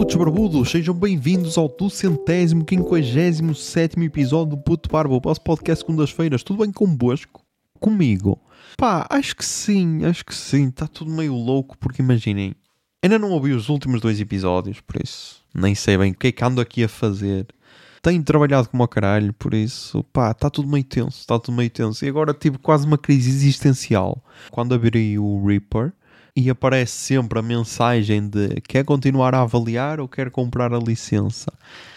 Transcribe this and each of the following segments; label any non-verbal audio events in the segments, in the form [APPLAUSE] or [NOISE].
Putos barbudos, sejam bem-vindos ao duzentésimo, quinquagésimo sétimo episódio do Puto Barbo, o vosso podcast segundas-feiras. Tudo bem convosco? Comigo? Pá, acho que sim, acho que sim. Está tudo meio louco, porque imaginem, ainda não ouvi os últimos dois episódios, por isso nem sei bem o que é que ando aqui a fazer. Tenho trabalhado como a caralho, por isso, pá, está tudo meio tenso, está tudo meio tenso. E agora tive quase uma crise existencial. Quando abri o Reaper, e aparece sempre a mensagem de quer continuar a avaliar ou quer comprar a licença.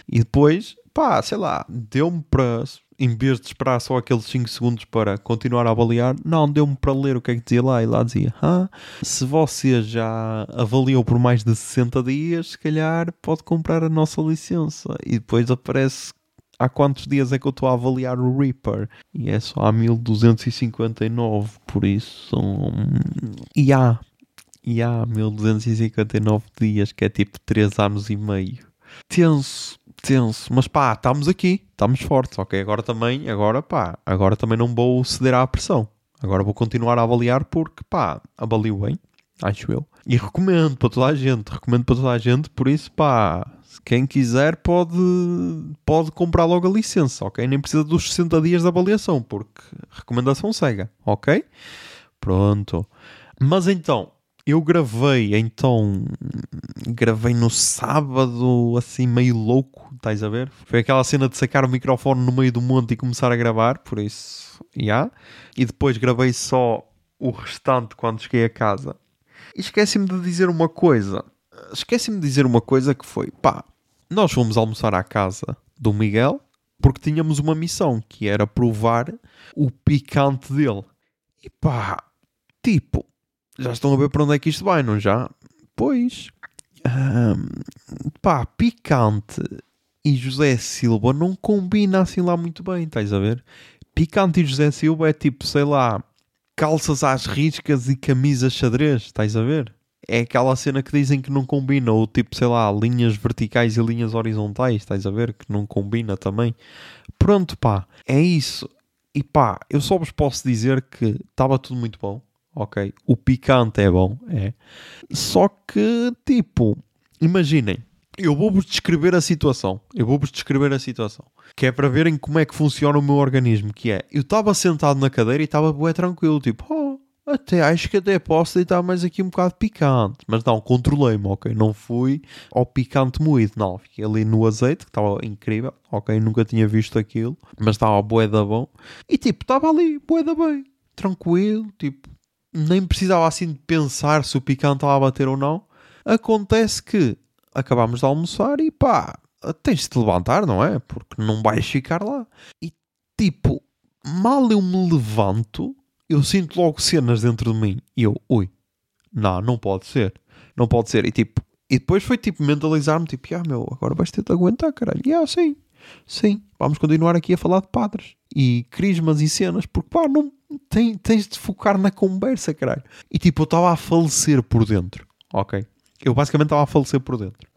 E depois, pá, sei lá, deu-me para, em vez de esperar só aqueles 5 segundos para continuar a avaliar, não, deu-me para ler o que é que dizia lá. E lá dizia: ah, se você já avaliou por mais de 60 dias, se calhar pode comprar a nossa licença. E depois aparece há quantos dias é que eu estou a avaliar o Reaper? E é só há 1259, por isso. E há e há 1259 dias, que é tipo 3 anos e meio. Tenso, tenso. Mas pá, estamos aqui, estamos fortes, ok? Agora também, agora pá, agora também não vou ceder à pressão. Agora vou continuar a avaliar porque pá, avalio bem, acho eu. E recomendo para toda a gente, recomendo para toda a gente, por isso pá, quem quiser pode, pode comprar logo a licença, ok? Nem precisa dos 60 dias de avaliação, porque recomendação cega, ok? Pronto. Mas então, eu gravei, então, gravei no sábado, assim, meio louco, estás a ver? Foi aquela cena de sacar o microfone no meio do monte e começar a gravar, por isso, já. Yeah. E depois gravei só o restante quando cheguei a casa. E esqueci-me de dizer uma coisa. Esqueci-me de dizer uma coisa que foi, pá, nós fomos almoçar à casa do Miguel porque tínhamos uma missão, que era provar o picante dele. E pá, tipo já estão a ver para onde é que isto vai, não já? Pois. Um, pá, picante e José Silva não combina assim lá muito bem, estás a ver? Picante e José Silva é tipo, sei lá, calças às riscas e camisas xadrez, estás a ver? É aquela cena que dizem que não combina, ou tipo, sei lá, linhas verticais e linhas horizontais, estás a ver? Que não combina também. Pronto, pá, é isso. E pá, eu só vos posso dizer que estava tudo muito bom ok? O picante é bom, é. Só que, tipo, imaginem, eu vou-vos descrever a situação. Eu vou-vos descrever a situação. Que é para verem como é que funciona o meu organismo. Que é, eu estava sentado na cadeira e estava bué tranquilo. Tipo, oh, até acho que até posso deitar mais aqui um bocado picante. Mas não, controlei-me, ok? Não fui ao picante moído, não. Fiquei ali no azeite, que estava incrível, ok? Nunca tinha visto aquilo. Mas estava bué da bom. E tipo, estava ali bué da bem. Tranquilo, tipo, nem precisava assim de pensar se o picante estava a bater ou não. Acontece que acabámos de almoçar e pá, tens de te levantar, não é? Porque não vais ficar lá. E tipo, mal eu me levanto, eu sinto logo cenas dentro de mim. E eu, ui, não, não pode ser. Não pode ser. E tipo, e depois foi tipo mentalizar-me, tipo, ah meu, agora vais ter de aguentar, caralho. E ah, sim, sim, vamos continuar aqui a falar de padres e crismas e cenas, porque pá, não, tem, tens de focar na conversa, caralho. E tipo, eu estava a falecer por dentro, ok? Eu basicamente estava a falecer por dentro.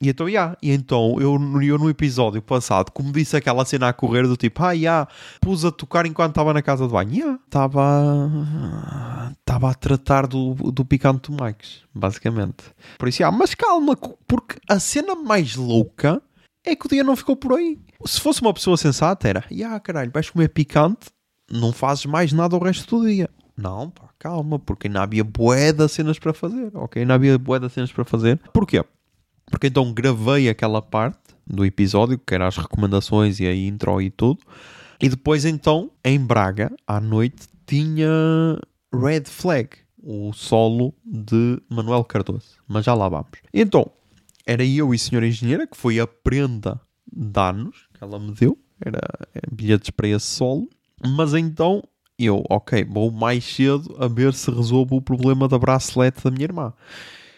E então, yeah, e então eu, eu no episódio passado, como disse aquela cena a correr do tipo, ah, yeah, pus a tocar enquanto estava na casa de banho, estava estava a tratar do, do picante do Max, basicamente. Por isso, yeah, mas calma, porque a cena mais louca é que o dia não ficou por aí. Se fosse uma pessoa sensata, era, yeah, caralho, vais comer picante não fazes mais nada o resto do dia. Não, pá, calma, porque ainda havia bué de cenas para fazer, ok? Ainda havia bué de cenas para fazer. Porquê? Porque então gravei aquela parte do episódio, que era as recomendações e a intro e tudo. E depois então, em Braga, à noite, tinha Red Flag, o solo de Manuel Cardoso. Mas já lá vamos. Então, era eu e senhora engenheira, que foi a prenda de anos que ela me deu. Era bilhetes para esse solo. Mas então eu, ok, vou mais cedo a ver se resolvo o problema da bracelete da minha irmã.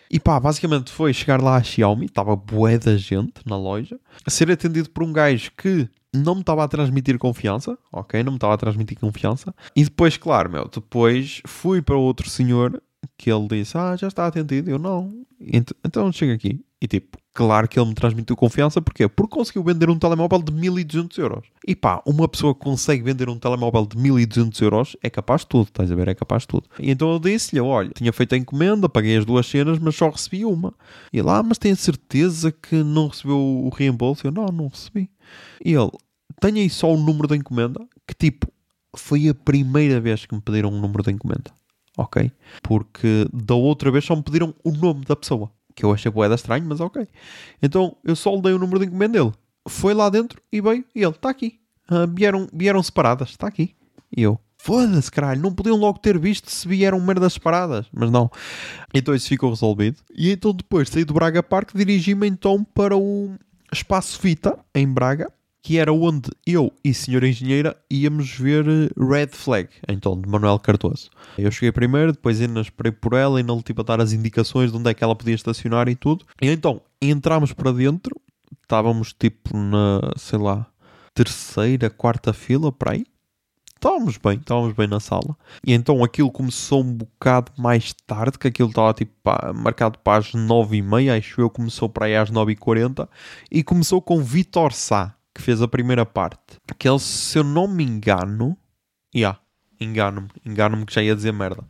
E pá, basicamente foi chegar lá à Xiaomi, estava bué da gente na loja, a ser atendido por um gajo que não me estava a transmitir confiança, ok? Não me estava a transmitir confiança. E depois, claro, meu, depois fui para outro senhor que ele disse: Ah, já está atendido. Eu não. Ent então chega aqui. E tipo, claro que ele me transmitiu confiança. Porquê? Porque conseguiu vender um telemóvel de 1200 euros. E pá, uma pessoa que consegue vender um telemóvel de 1200 euros é capaz de tudo, estás a ver? É capaz de tudo. E então eu disse-lhe: Olha, tinha feito a encomenda, paguei as duas cenas, mas só recebi uma. E lá, ah, mas tem certeza que não recebeu o reembolso? Eu não, não recebi. E ele: Tenho aí só o número da encomenda, que tipo, foi a primeira vez que me pediram um número da encomenda ok? Porque da outra vez só me pediram o nome da pessoa, que eu achei boeda estranho, mas ok. Então eu só lhe dei o número de encomenda dele. Foi lá dentro e veio, e ele, está aqui. Uh, vieram, vieram separadas, está aqui. E eu, foda-se, caralho, não podiam logo ter visto se vieram merdas separadas, mas não. Então isso ficou resolvido. E então depois saí do Braga Park, dirigi-me então para o Espaço Vita, em Braga, que era onde eu e senhora engenheira íamos ver eh, Red Flag, então, de Manuel Cardoso. Eu cheguei primeiro, depois ainda esperei por ela e lhe tive a dar as indicações de onde é que ela podia estacionar e tudo. E então, entramos para dentro, estávamos tipo na, sei lá, terceira, quarta fila, para aí. Estávamos bem, estávamos bem na sala. E então aquilo começou um bocado mais tarde, que aquilo estava tipo marcado para as nove e meia, acho eu, começou para aí às nove e quarenta. E começou com Vitor Sá que fez a primeira parte. Que ele, se eu não me engano, yeah, engano-me, engano-me que já ia dizer merda.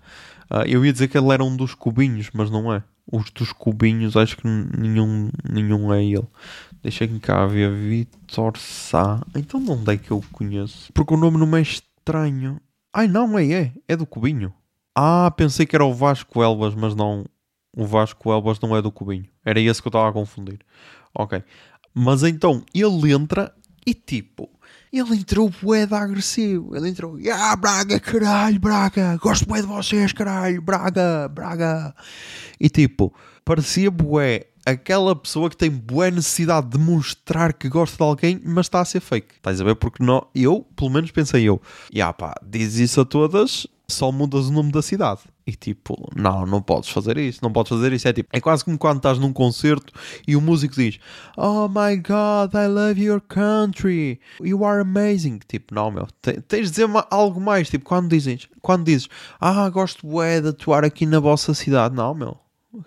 Uh, eu ia dizer que ele era um dos cubinhos, mas não é. Os dos cubinhos, acho que nenhum, nenhum é ele. Deixa-me cá ver. Vitor Sá. Então de onde é que eu conheço? Porque o nome não é estranho. Ai não, é, é. É do cubinho. Ah, pensei que era o Vasco Elbas, mas não. O Vasco Elbas não é do cubinho. Era esse que eu estava a confundir. Ok. Mas então ele entra e tipo, ele entrou boeda agressivo. Ele entrou, ah, Braga, caralho, Braga, gosto bué de vocês, caralho, Braga, Braga. E tipo, parecia bué aquela pessoa que tem boa necessidade de mostrar que gosta de alguém, mas está a ser fake. Estás a ver? Porque não, eu, pelo menos pensei eu, e ah pá, diz isso a todas, só mudas o nome da cidade. E tipo, não, não podes fazer isso, não podes fazer isso. É tipo, é quase como quando estás num concerto e o músico diz: Oh my god, I love your country, you are amazing. Tipo, não, meu, tens de dizer algo mais. Tipo, quando dizes, quando dizes, ah, gosto bué de atuar aqui na vossa cidade, não, meu,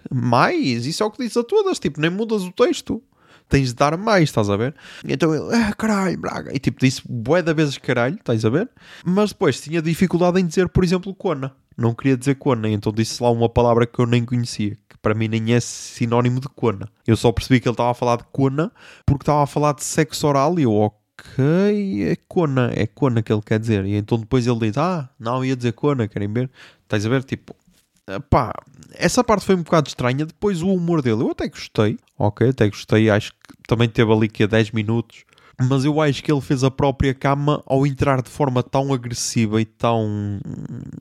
mais, isso é o que diz a todas. Tipo, nem mudas o texto tens de dar mais, estás a ver? Então ele, ah, caralho, Braga. E tipo, disse bué da vezes caralho, estás a ver? Mas depois tinha dificuldade em dizer, por exemplo, cona. Não queria dizer cona, então disse lá uma palavra que eu nem conhecia, que para mim nem é sinónimo de cona. Eu só percebi que ele estava a falar de cona porque estava a falar de sexo oral e eu, ok, é cona, é cona que ele quer dizer. E então depois ele diz, ah, não, ia dizer cona, querem ver? Estás a ver? Tipo, pá, essa parte foi um bocado estranha. Depois o humor dele, eu até gostei, ok, até gostei. Acho que também teve ali que a 10 minutos. Mas eu acho que ele fez a própria cama ao entrar de forma tão agressiva e tão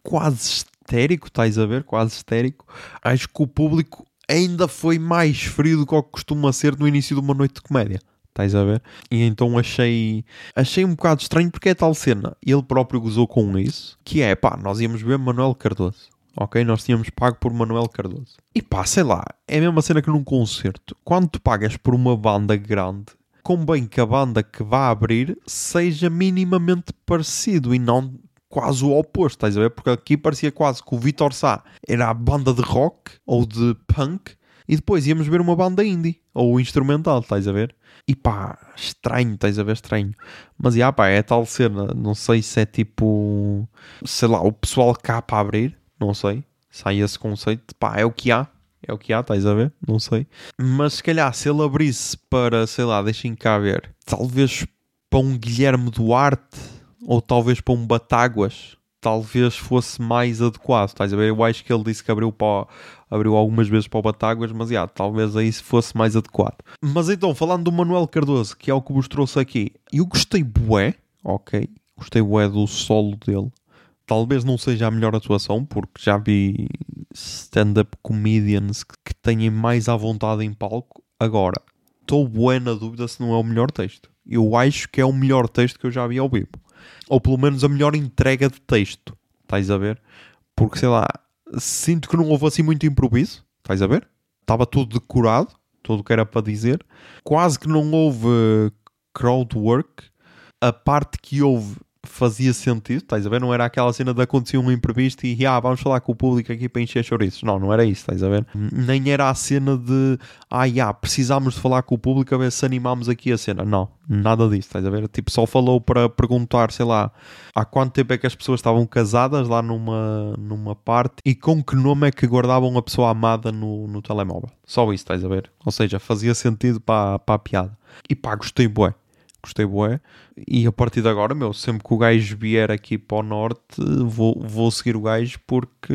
quase histérico, estás a ver? Quase histérico. Acho que o público ainda foi mais frio do que o que costuma ser no início de uma noite de comédia. Estás a ver? E então achei achei um bocado estranho porque é tal cena. Ele próprio gozou com isso. Que é, pá, nós íamos ver Manuel Cardoso ok? Nós tínhamos pago por Manuel Cardoso. E pá, sei lá, é a mesma cena que num concerto. Quando tu pagas por uma banda grande, convém que a banda que vá abrir seja minimamente parecido e não quase o oposto, estás a ver? Porque aqui parecia quase que o Vitor Sá era a banda de rock ou de punk e depois íamos ver uma banda indie ou instrumental, estás a ver? E pá, estranho, estás a ver? Estranho. Mas já pá, é tal cena, não sei se é tipo, sei lá, o pessoal cá para abrir não sei. Sai esse conceito, pá, é o que há. É o que há, estás a ver? Não sei. Mas se calhar, se ele abrisse para, sei lá, deixem cá ver, talvez para um Guilherme Duarte ou talvez para um Batáguas, talvez fosse mais adequado, estás a ver? Eu acho que ele disse que abriu, para, abriu algumas vezes para o Batáguas, mas já, talvez aí fosse mais adequado. Mas então, falando do Manuel Cardoso, que é o que vos trouxe aqui, eu gostei bué, ok? Gostei bué do solo dele. Talvez não seja a melhor atuação, porque já vi stand-up comedians que têm mais à vontade em palco. Agora, estou bué na dúvida se não é o melhor texto. Eu acho que é o melhor texto que eu já vi ao vivo. Ou pelo menos a melhor entrega de texto. Estás a ver? Porque sei lá, sinto que não houve assim muito improviso. Estás a ver? Estava tudo decorado, tudo o que era para dizer. Quase que não houve crowd work. A parte que houve fazia sentido, estás a ver? Não era aquela cena de acontecer um imprevisto e ah, vamos falar com o público aqui para encher chouriços. Não, não era isso, estás a ver? Nem era a cena de ah, yeah, precisámos de falar com o público a ver se animámos aqui a cena. Não, nada disso, estás a ver? Tipo, só falou para perguntar, sei lá, há quanto tempo é que as pessoas estavam casadas lá numa, numa parte e com que nome é que guardavam a pessoa amada no, no telemóvel. Só isso, estás a ver? Ou seja, fazia sentido para, para a piada. E pá, gostei bué gostei bué. E a partir de agora, meu, sempre que o gajo vier aqui para o norte, vou, vou seguir o gajo porque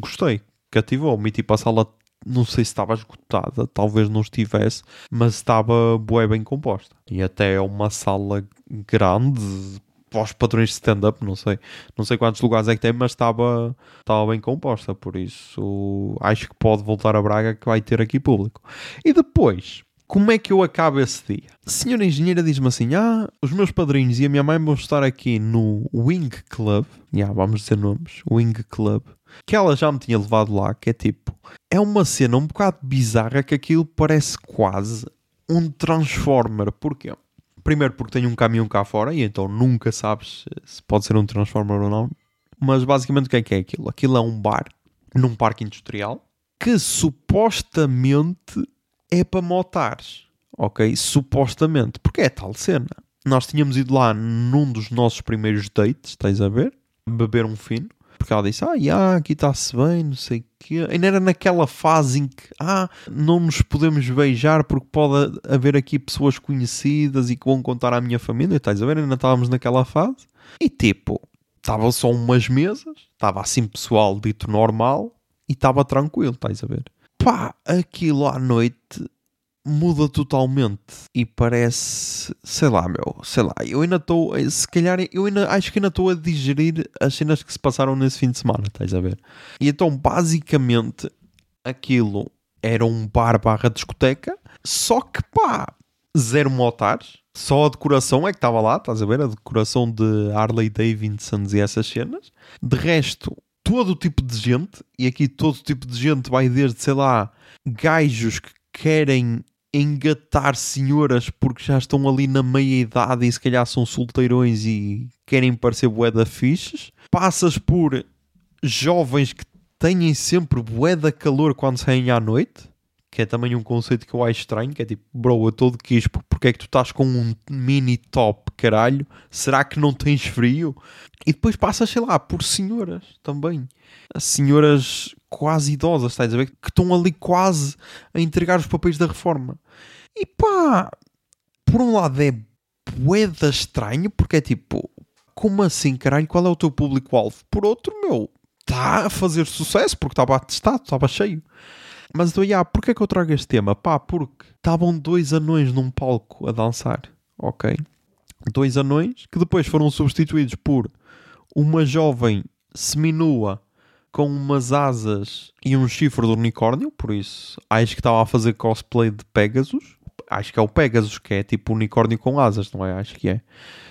gostei, cativou-me. E tipo, a sala, não sei se estava esgotada, talvez não estivesse, mas estava bué bem composta. E até é uma sala grande, para os padrões de stand-up, não sei, não sei quantos lugares é que tem, mas estava, estava bem composta, por isso acho que pode voltar a Braga que vai ter aqui público. E depois, como é que eu acabo esse dia? A senhora engenheira diz-me assim: Ah, os meus padrinhos e a minha mãe vão estar aqui no Wing Club. Yeah, vamos dizer nomes: Wing Club. Que ela já me tinha levado lá, que é tipo. É uma cena um bocado bizarra que aquilo parece quase um Transformer. Porquê? Primeiro porque tem um caminhão cá fora e então nunca sabes se pode ser um Transformer ou não. Mas basicamente o que é que é aquilo? Aquilo é um bar num parque industrial que supostamente é para motares, ok? Supostamente, porque é tal cena. Nós tínhamos ido lá num dos nossos primeiros dates, estás a ver? Beber um fino. Porque ela disse, ah, yeah, aqui está-se bem, não sei o quê. Ainda era naquela fase em que, ah, não nos podemos beijar porque pode haver aqui pessoas conhecidas e que vão contar à minha família, estás a ver? Ainda estávamos naquela fase. E tipo, estavam só umas mesas, estava assim pessoal dito normal e estava tranquilo, estás a ver? Pá, aquilo à noite muda totalmente e parece, sei lá, meu, sei lá, eu ainda estou, se calhar, eu ainda acho que ainda estou a digerir as cenas que se passaram nesse fim de semana, estás a ver? E então, basicamente, aquilo era um bar barra discoteca, só que pá, zero motares, só a decoração é que estava lá, estás a ver? A decoração de Harley Davidson e essas cenas. De resto, todo o tipo de gente, e aqui todo tipo de gente vai desde, sei lá, gajos que querem engatar senhoras porque já estão ali na meia idade e se calhar são solteirões e querem parecer bué da fiches. Passas por jovens que têm sempre bué da calor quando saem à noite que é também um conceito que eu acho estranho, que é tipo, bro, eu estou de quispo, porque é que tu estás com um mini top, caralho? Será que não tens frio? E depois passas, sei lá, por senhoras também. As senhoras quase idosas, estás a ver? Que estão ali quase a entregar os papéis da reforma. E pá, por um lado é boeda estranho, porque é tipo, como assim, caralho? Qual é o teu público-alvo? Por outro, meu, está a fazer sucesso, porque estava atestado, estava cheio. Mas então, yeah, porquê é que eu trago este tema? Pá, porque estavam dois anões num palco a dançar, ok? Dois anões que depois foram substituídos por uma jovem seminua com umas asas e um chifre de unicórnio, por isso acho que estava a fazer cosplay de Pegasus. Acho que é o Pegasus, que é tipo unicórnio com asas, não é? Acho que é.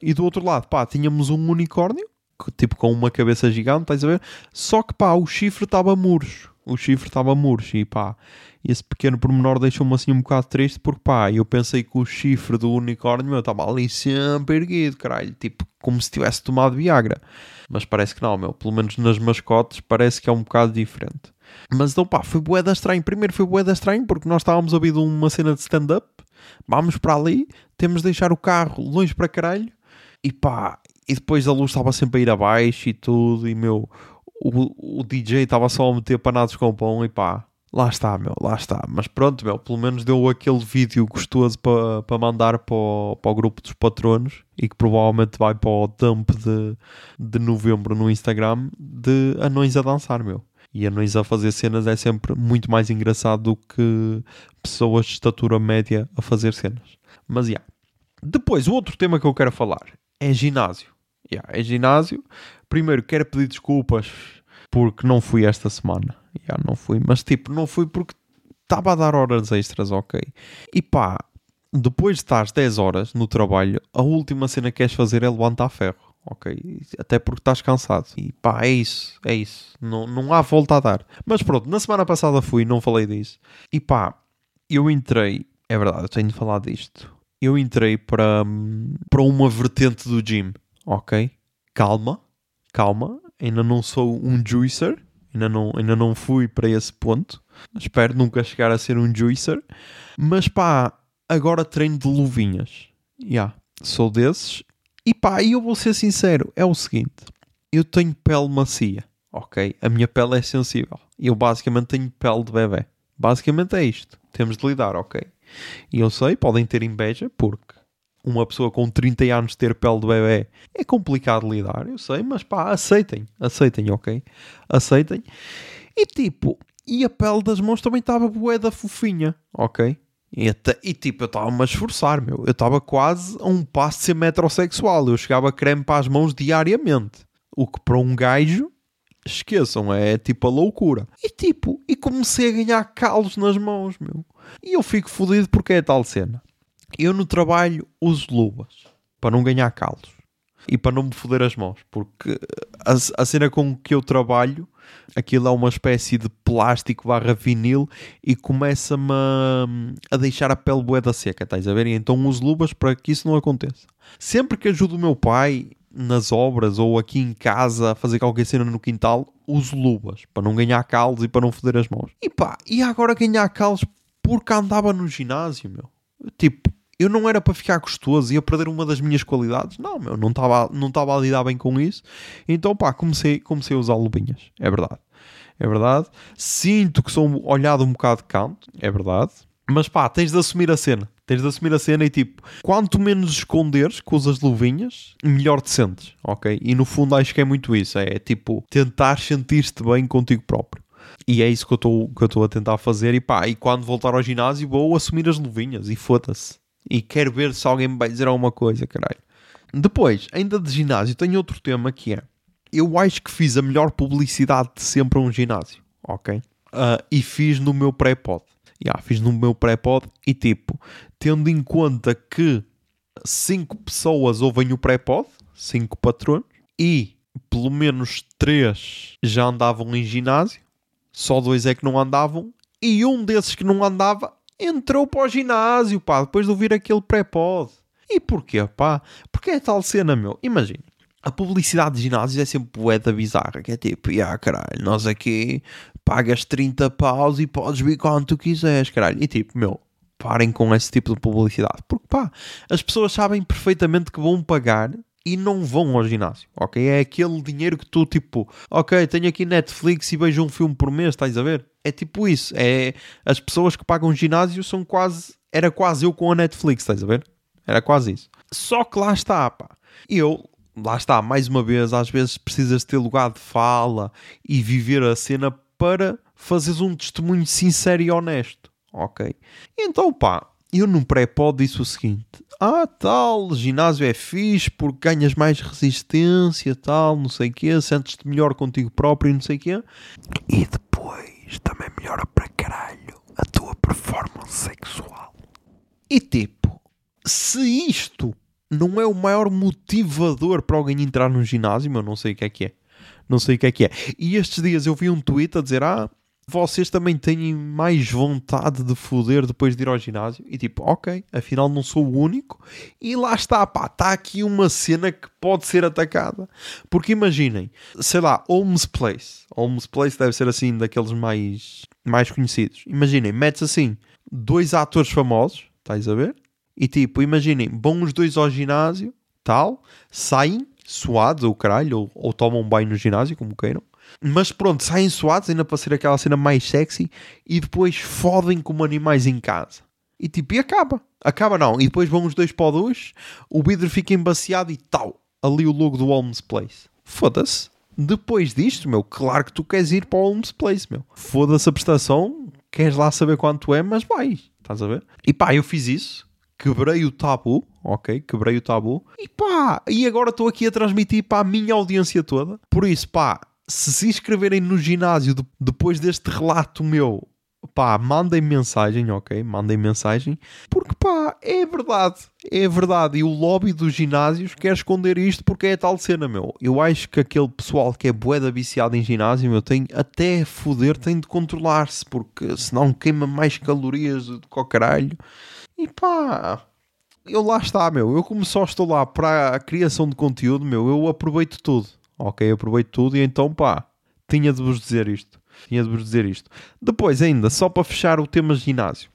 E do outro lado, pá, tínhamos um unicórnio, tipo com uma cabeça gigante, estás a ver? Só que pá, o chifre estava murcho o chifre estava murcho e pá, esse pequeno pormenor deixou-me assim um bocado triste porque pá, eu pensei que o chifre do unicórnio meu estava ali sempre erguido, caralho, tipo como se tivesse tomado Viagra. Mas parece que não, meu, pelo menos nas mascotes parece que é um bocado diferente. Mas então pá, foi boeda estranho. Primeiro foi boeda estranho porque nós estávamos a ouvir uma cena de stand-up, vamos para ali, temos de deixar o carro longe para caralho e pá, e depois a luz estava sempre a ir abaixo e tudo, e meu, o, o DJ estava só a meter panados com pão e pá, lá está, meu, lá está. Mas pronto, meu, pelo menos deu aquele vídeo gostoso para pa mandar para o, para o grupo dos patronos e que provavelmente vai para o dump de, de novembro no Instagram de anões a dançar, meu. E anões a fazer cenas é sempre muito mais engraçado do que pessoas de estatura média a fazer cenas. Mas, yeah. Depois, o outro tema que eu quero falar é ginásio. Yeah, é ginásio primeiro quero pedir desculpas porque não fui esta semana. Já não fui, mas tipo, não fui porque estava a dar horas extras, ok. E pá, depois de estar 10 horas no trabalho, a última cena que queres fazer é levantar ferro, ok? Até porque estás cansado. E pá, é isso, é isso. Não, não há volta a dar. Mas pronto, na semana passada fui, não falei disso. E pá, eu entrei, é verdade, eu tenho de falar disto. eu entrei para, para uma vertente do gym, ok? Calma, calma, ainda não sou um juicer, ainda não, ainda não fui para esse ponto. Espero nunca chegar a ser um juicer, mas pá, agora treino de luvinhas. Já, yeah, sou desses. E pá, eu vou ser sincero, é o seguinte, eu tenho pele macia, ok? A minha pele é sensível. Eu basicamente tenho pele de bebê. Basicamente é isto. Temos de lidar, ok? E eu sei, podem ter inveja, porque uma pessoa com 30 anos ter pele de bebê é complicado lidar, eu sei, mas pá, aceitem, aceitem, ok? Aceitem. E tipo, e a pele das mãos também estava bué da fofinha, ok? E, até, e tipo, eu estava-me a esforçar, meu. Eu estava quase a um passo de ser metrosexual. Eu chegava creme para as mãos diariamente. O que para um gajo, esqueçam, é tipo a loucura. E tipo, e comecei a ganhar calos nas mãos, meu. E eu fico fodido porque é tal cena. Eu no trabalho uso luvas para não ganhar calos e para não me foder as mãos, porque a, a cena com que eu trabalho, aquilo é uma espécie de plástico barra vinil e começa-me a, a, deixar a pele boeda seca, estás a ver? Então uso luvas para que isso não aconteça. Sempre que ajudo o meu pai nas obras ou aqui em casa a fazer qualquer cena no quintal, uso luvas para não ganhar calos e para não foder as mãos. E pá, e agora ganhar calos porque andava no ginásio, meu. Tipo, eu não era para ficar gostoso e a perder uma das minhas qualidades. Não, meu, não estava não a lidar bem com isso. Então, pá, comecei, comecei a usar lubinhas. É verdade. É verdade. Sinto que sou olhado um bocado de canto. É verdade. Mas pá, tens de assumir a cena. Tens de assumir a cena e tipo, quanto menos esconderes com as luvinhas, melhor te sentes, ok? E no fundo acho que é muito isso. É tipo, tentar sentir-te bem contigo próprio. E é isso que eu estou a tentar fazer. E pá, e quando voltar ao ginásio vou assumir as luvinhas e foda-se. E quero ver se alguém me vai dizer alguma coisa, caralho. Depois, ainda de ginásio, tenho outro tema que é: eu acho que fiz a melhor publicidade de sempre a um ginásio, ok? Uh, e fiz no meu pré-pod. Yeah, fiz no meu pré-pod e tipo, tendo em conta que 5 pessoas ouvem o pré-pod, 5 patronos, e pelo menos 3 já andavam em ginásio, só dois é que não andavam, e um desses que não andava entrou para o ginásio, pá, depois de ouvir aquele pré-pod. E porquê, pá? Porque é tal cena, meu. Imagina, a publicidade de ginásios é sempre poeta bizarra, que é tipo, ah, caralho, nós aqui pagas 30 paus e podes vir quando tu quiseres, caralho. E tipo, meu, parem com esse tipo de publicidade. Porque, pá, as pessoas sabem perfeitamente que vão pagar e não vão ao ginásio, ok? É aquele dinheiro que tu, tipo, ok, tenho aqui Netflix e vejo um filme por mês, estás a ver? É tipo isso. É, as pessoas que pagam ginásio são quase. Era quase eu com a Netflix, estás a ver? Era quase isso. Só que lá está, pá. Eu, lá está, mais uma vez, às vezes precisas ter lugar de fala e viver a cena para fazeres um testemunho sincero e honesto, ok? Então, pá, eu num pré-pod disse o seguinte: ah, tal, ginásio é fixe porque ganhas mais resistência, tal, não sei o quê, sentes-te melhor contigo próprio, não sei o quê. E depois também melhora para caralho a tua performance sexual. E tipo, se isto não é o maior motivador para alguém entrar no ginásio, eu não sei o que é que é. Não sei o que é que é. E estes dias eu vi um tweet a dizer: Ah, vocês também têm mais vontade de foder depois de ir ao ginásio? E tipo, ok, afinal não sou o único. E lá está, pá, está aqui uma cena que pode ser atacada. Porque imaginem, sei lá, Holmes Place. Holmes Place deve ser assim, daqueles mais, mais conhecidos. Imaginem, metes assim, dois atores famosos, estás a ver? E tipo, imaginem, vão os dois ao ginásio, tal, saem suados ou caralho, ou, ou tomam um banho no ginásio, como queiram mas pronto, saem suados ainda para ser aquela cena mais sexy e depois fodem como animais em casa. E tipo, e acaba. Acaba não. E depois vão os dois para o duche, o vidro fica embaciado e tal. Ali o logo do Holmes Place. Foda-se. Depois disto, meu, claro que tu queres ir para o Holmes Place, meu. Foda-se a prestação, queres lá saber quanto é, mas vai. Estás a ver? E pá, eu fiz isso. Quebrei o tabu, ok? Quebrei o tabu. E pá, e agora estou aqui a transmitir para a minha audiência toda. Por isso, pá, se se inscreverem no ginásio de, depois deste relato meu, pá, mandem mensagem, ok? Mandem mensagem, porque pá, é verdade, é verdade. E o lobby dos ginásios quer esconder isto porque é tal cena, meu. Eu acho que aquele pessoal que é boeda viciado em ginásio, meu, tem até foder, tem de controlar-se, porque senão queima mais calorias do que o caralho. E pá, eu lá está, meu. Eu como só estou lá para a criação de conteúdo, meu, eu aproveito tudo. Ok, aproveito tudo e então, pá, tinha de vos dizer isto. Tinha de vos dizer isto. Depois, ainda, só para fechar o tema ginásio.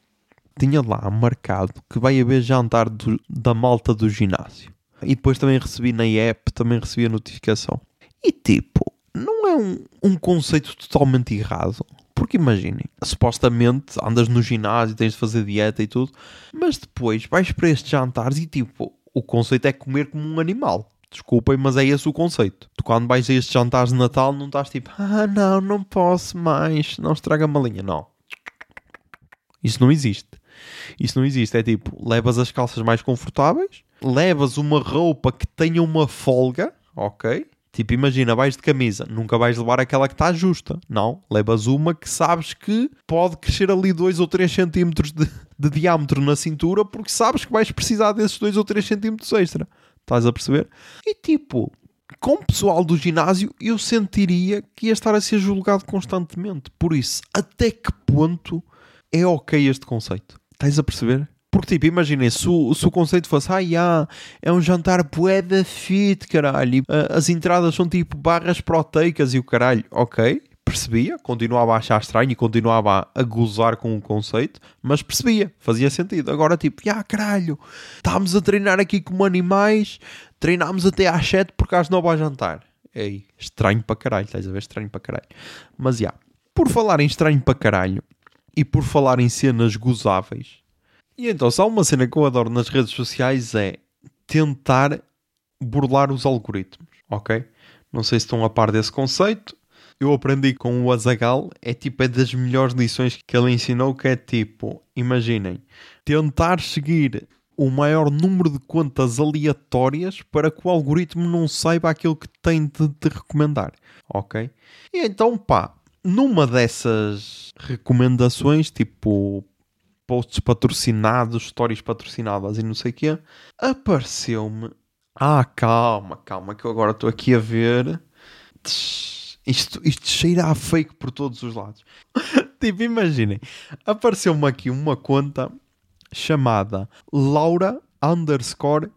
Tinha lá marcado que vai haver jantar do, da malta do ginásio. E depois também recebi na app, também recebi a notificação. E tipo, não é um, um conceito totalmente errado. Porque imaginem, supostamente andas no ginásio, tens de fazer dieta e tudo, mas depois vais para estes jantares e tipo, o conceito é comer como um animal. Desculpem, mas é esse o conceito. Tu quando vais a estes jantares de Natal não estás tipo, ah não, não posso mais, não estraga a malinha. Não. Isso não existe. Isso não existe. É tipo, levas as calças mais confortáveis, levas uma roupa que tenha uma folga, ok? Tipo, imagina, vais de camisa, nunca vais levar aquela que está justa. Não, levas uma que sabes que pode crescer ali 2 ou 3 centímetros de, de, diâmetro na cintura, porque sabes que vais precisar desses 2 ou 3 centímetros extra. Estás a perceber? E tipo, com o pessoal do ginásio, eu sentiria que ia estar a ser julgado constantemente. Por isso, até que ponto é ok este conceito? Estás a perceber? Porque, tipo, imaginem, se, se o conceito fosse, ah, é um jantar poeda fit, caralho, as entradas são tipo barras proteicas e o caralho, ok, percebia, continuava a achar estranho e continuava a, gozar com o conceito, mas percebia, fazia sentido. Agora, tipo, ah, caralho, estávamos a treinar aqui como animais, treinámos até às 7 porque às 9 a jantar. Ei, estranho para caralho, estás a ver? Estranho para caralho. Mas, já, por falar em estranho para caralho e por falar em cenas gozáveis, e então, só uma cena que eu adoro nas redes sociais é tentar burlar os algoritmos, ok? Não sei se estão a par desse conceito. Eu aprendi com o Azagal, é tipo, é das melhores lições que ele ensinou, que é tipo, imaginem, tentar seguir o maior número de contas aleatórias para que o algoritmo não saiba aquilo que tem de te recomendar, ok? E então, pá, numa dessas recomendações, tipo posts patrocinados, stories patrocinadas e não sei o quê, apareceu-me. Ah, calma, calma, que eu agora estou aqui a ver. Isto, isto cheira a fake por todos os lados. [LAUGHS] tipo, imaginem, apareceu-me aqui uma conta chamada Laura underscore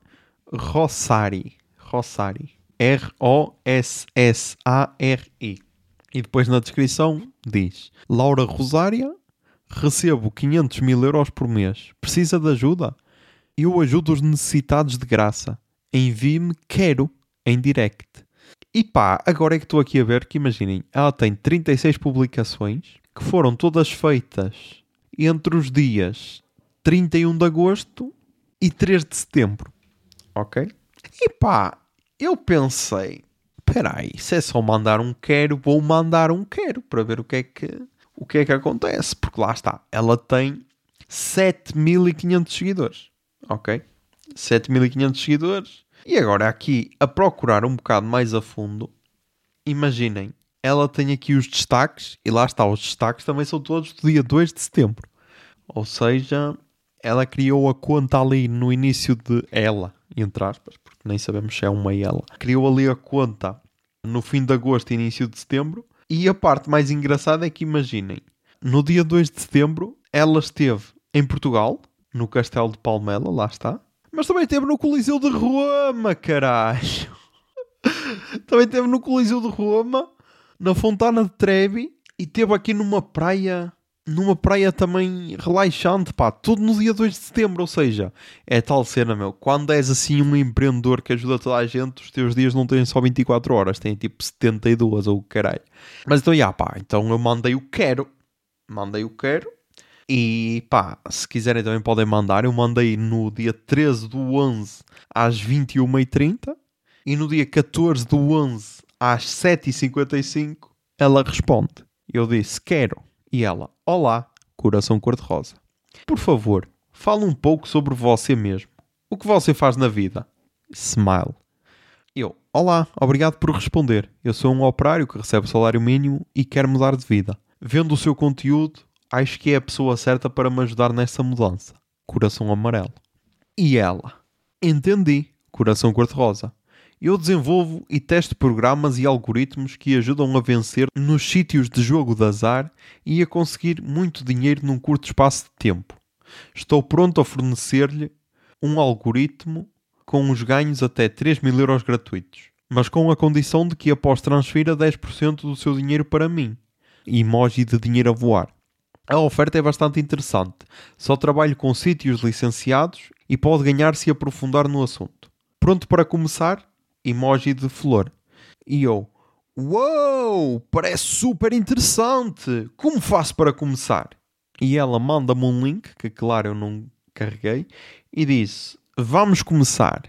Rossari. Rossari. R-O-S-S-A-R-I. E depois na descrição diz Laura Rosária Recebo 500 mil euros por mês. Precisa de ajuda? Eu ajudo os necessitados de graça. Envie-me quero em direct. E pá, agora é que estou aqui a ver que imaginem, ela tem 36 publicações que foram todas feitas entre os dias 31 de agosto e 3 de setembro. Ok? E pá, eu pensei, peraí, se é só mandar um quero, vou mandar um quero para ver o que é que o que é que acontece? Porque lá está, ela tem 7500 seguidores, ok? 7500 seguidores. E agora aqui, a procurar um bocado mais a fundo, imaginem, ela tem aqui os destaques, e lá está, os destaques também são todos do dia 2 de setembro. Ou seja, ela criou a conta ali no início de ela, entre aspas, porque nem sabemos se é uma ela. Criou ali a conta no fim de agosto e início de setembro e a parte mais engraçada é que imaginem, no dia 2 de setembro, ela esteve em Portugal, no Castelo de Palmela, lá está, mas também esteve no Coliseu de Roma, caralho. também esteve no Coliseu de Roma, na Fontana de Trevi e esteve aqui numa praia numa praia também relaxante, pá, tudo no dia 2 de setembro, ou seja, é tal cena, meu, quando és assim um empreendedor que ajuda toda a gente, os teus dias não têm só 24 horas, têm tipo 72 ou o caralho. Mas então, já, pá, então eu mandei o quero, mandei o quero, e pá, se quiserem também podem mandar, eu mandei no dia 13 do 11 às 21h30, e no dia 14 do 11 às 7h55, ela responde, eu disse, quero. E ela, olá, coração cor-de-rosa. Por favor, fale um pouco sobre você mesmo. O que você faz na vida? Smile. Eu, olá, obrigado por responder. Eu sou um operário que recebe salário mínimo e quer mudar de vida. Vendo o seu conteúdo, acho que é a pessoa certa para me ajudar nessa mudança. Coração amarelo. E ela, entendi. Coração cor-de-rosa. Eu desenvolvo e testo programas e algoritmos que ajudam a vencer nos sítios de jogo de azar e a conseguir muito dinheiro num curto espaço de tempo. Estou pronto a fornecer-lhe um algoritmo com os ganhos até 3 mil euros gratuitos, mas com a condição de que após transfira 10% do seu dinheiro para mim. Emoji de dinheiro a voar. A oferta é bastante interessante. Só trabalho com sítios licenciados e pode ganhar se aprofundar no assunto. Pronto para começar? Emoji de flor. E eu, Uou, parece super interessante. Como faço para começar? E ela manda-me um link, que claro eu não carreguei, e disse: Vamos começar.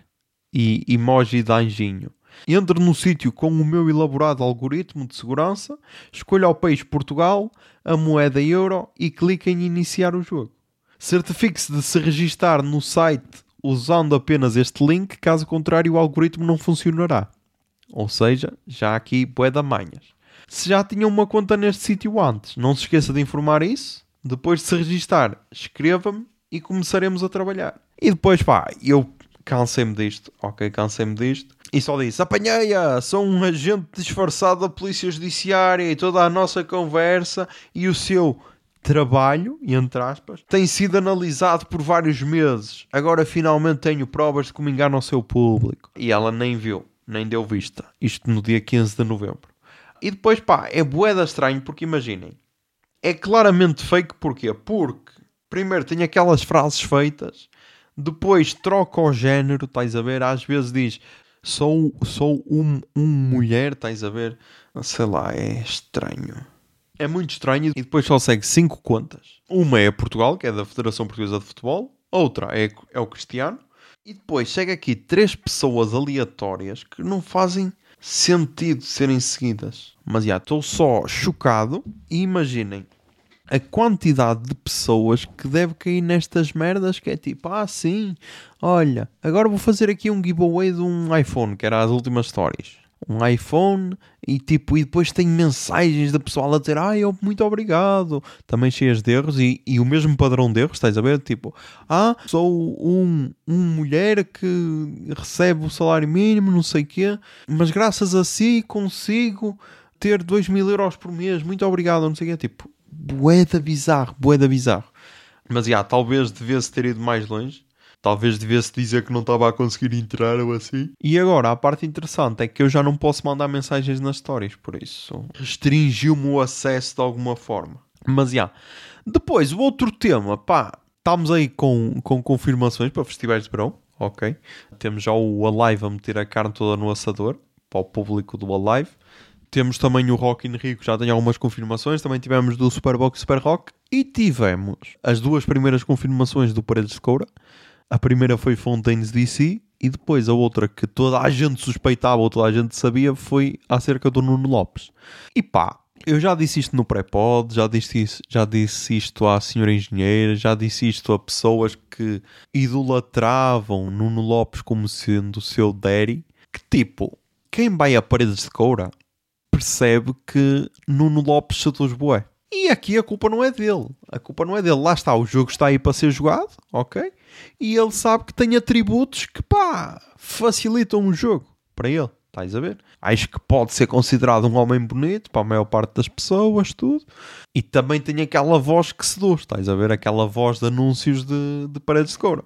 E emoji de anjinho. Entre no sítio com o meu elaborado algoritmo de segurança, escolha o país Portugal, a moeda euro e clique em iniciar o jogo. Certifique-se de se registar no site usando apenas este link, caso contrário o algoritmo não funcionará. Ou seja, já aqui bué da manhas. Se já tinha uma conta neste sítio antes, não se esqueça de informar isso. Depois de se registar, escreva-me e começaremos a trabalhar. E depois, pá, eu cansei-me disto, ok, cansei-me disto. E só disse: apanhei-a, sou um agente disfarçado da Polícia Judiciária e toda a nossa conversa e o seu trabalho, entre aspas, tem sido analisado por vários meses. Agora finalmente tenho provas de como engana o seu público. E ela nem viu, nem deu vista. Isto no dia 15 de novembro. E depois, pá, é boeda estranho porque imaginem. É claramente fake porquê? Porque primeiro tem aquelas frases feitas, depois troca o género, estás a ver? Às vezes diz sou, sou um, um mulher, estás a ver? Sei lá, é estranho. É muito estranho e depois só segue cinco contas. Uma é Portugal, que é da Federação Portuguesa de Futebol, outra é, é o Cristiano, e depois chega aqui três pessoas aleatórias que não fazem sentido serem seguidas. Mas já, estou só chocado e imaginem a quantidade de pessoas que deve cair nestas merdas que é tipo, ah sim, olha, agora vou fazer aqui um giveaway de um iPhone, que era as últimas stories. Um iPhone e tipo, e depois tem mensagens da pessoal a dizer, ah, eu muito obrigado, também cheias de erros e, e o mesmo padrão de erros, estás a ver? Tipo, ah, sou um, um mulher que recebe o salário mínimo, não sei quê, mas graças a si consigo ter 2 mil euros por mês, muito obrigado, não sei o quê, tipo, boeda bizarro, boeda bizarro. Mas, já, talvez devesse ter ido mais longe. Talvez devesse dizer que não estava a conseguir entrar ou assim. E agora, a parte interessante é que eu já não posso mandar mensagens nas stories, por isso restringiu-me o acesso de alguma forma. Mas, já. Depois, o outro tema, pá, estamos aí com, com confirmações para festivais de verão, ok? Temos já o Alive a meter a carne toda no assador, para o público do Alive. Temos também o Rock in Rio, que já tem algumas confirmações. Também tivemos do Superbox Super Rock. E tivemos as duas primeiras confirmações do Paredes de Coura. A primeira foi Fontaines DC. E depois a outra que toda a gente suspeitava ou toda a gente sabia foi acerca do Nuno Lopes. E pá, eu já disse isto no pré-pod, já disse, já disse isto à senhora engenheira, já disse isto a pessoas que idolatravam Nuno Lopes como sendo o seu daddy. Que tipo, quem vai a Paredes de Coura percebe que Nuno Lopes seduz bué. E aqui a culpa não é dele. A culpa não é dele. Lá está, o jogo está aí para ser jogado, ok? E ele sabe que tem atributos que, pá, facilitam o jogo para ele. Estás a ver? Acho que pode ser considerado um homem bonito para a maior parte das pessoas, tudo. E também tem aquela voz que seduz. Estás a ver? Aquela voz de anúncios de, de paredes de couro.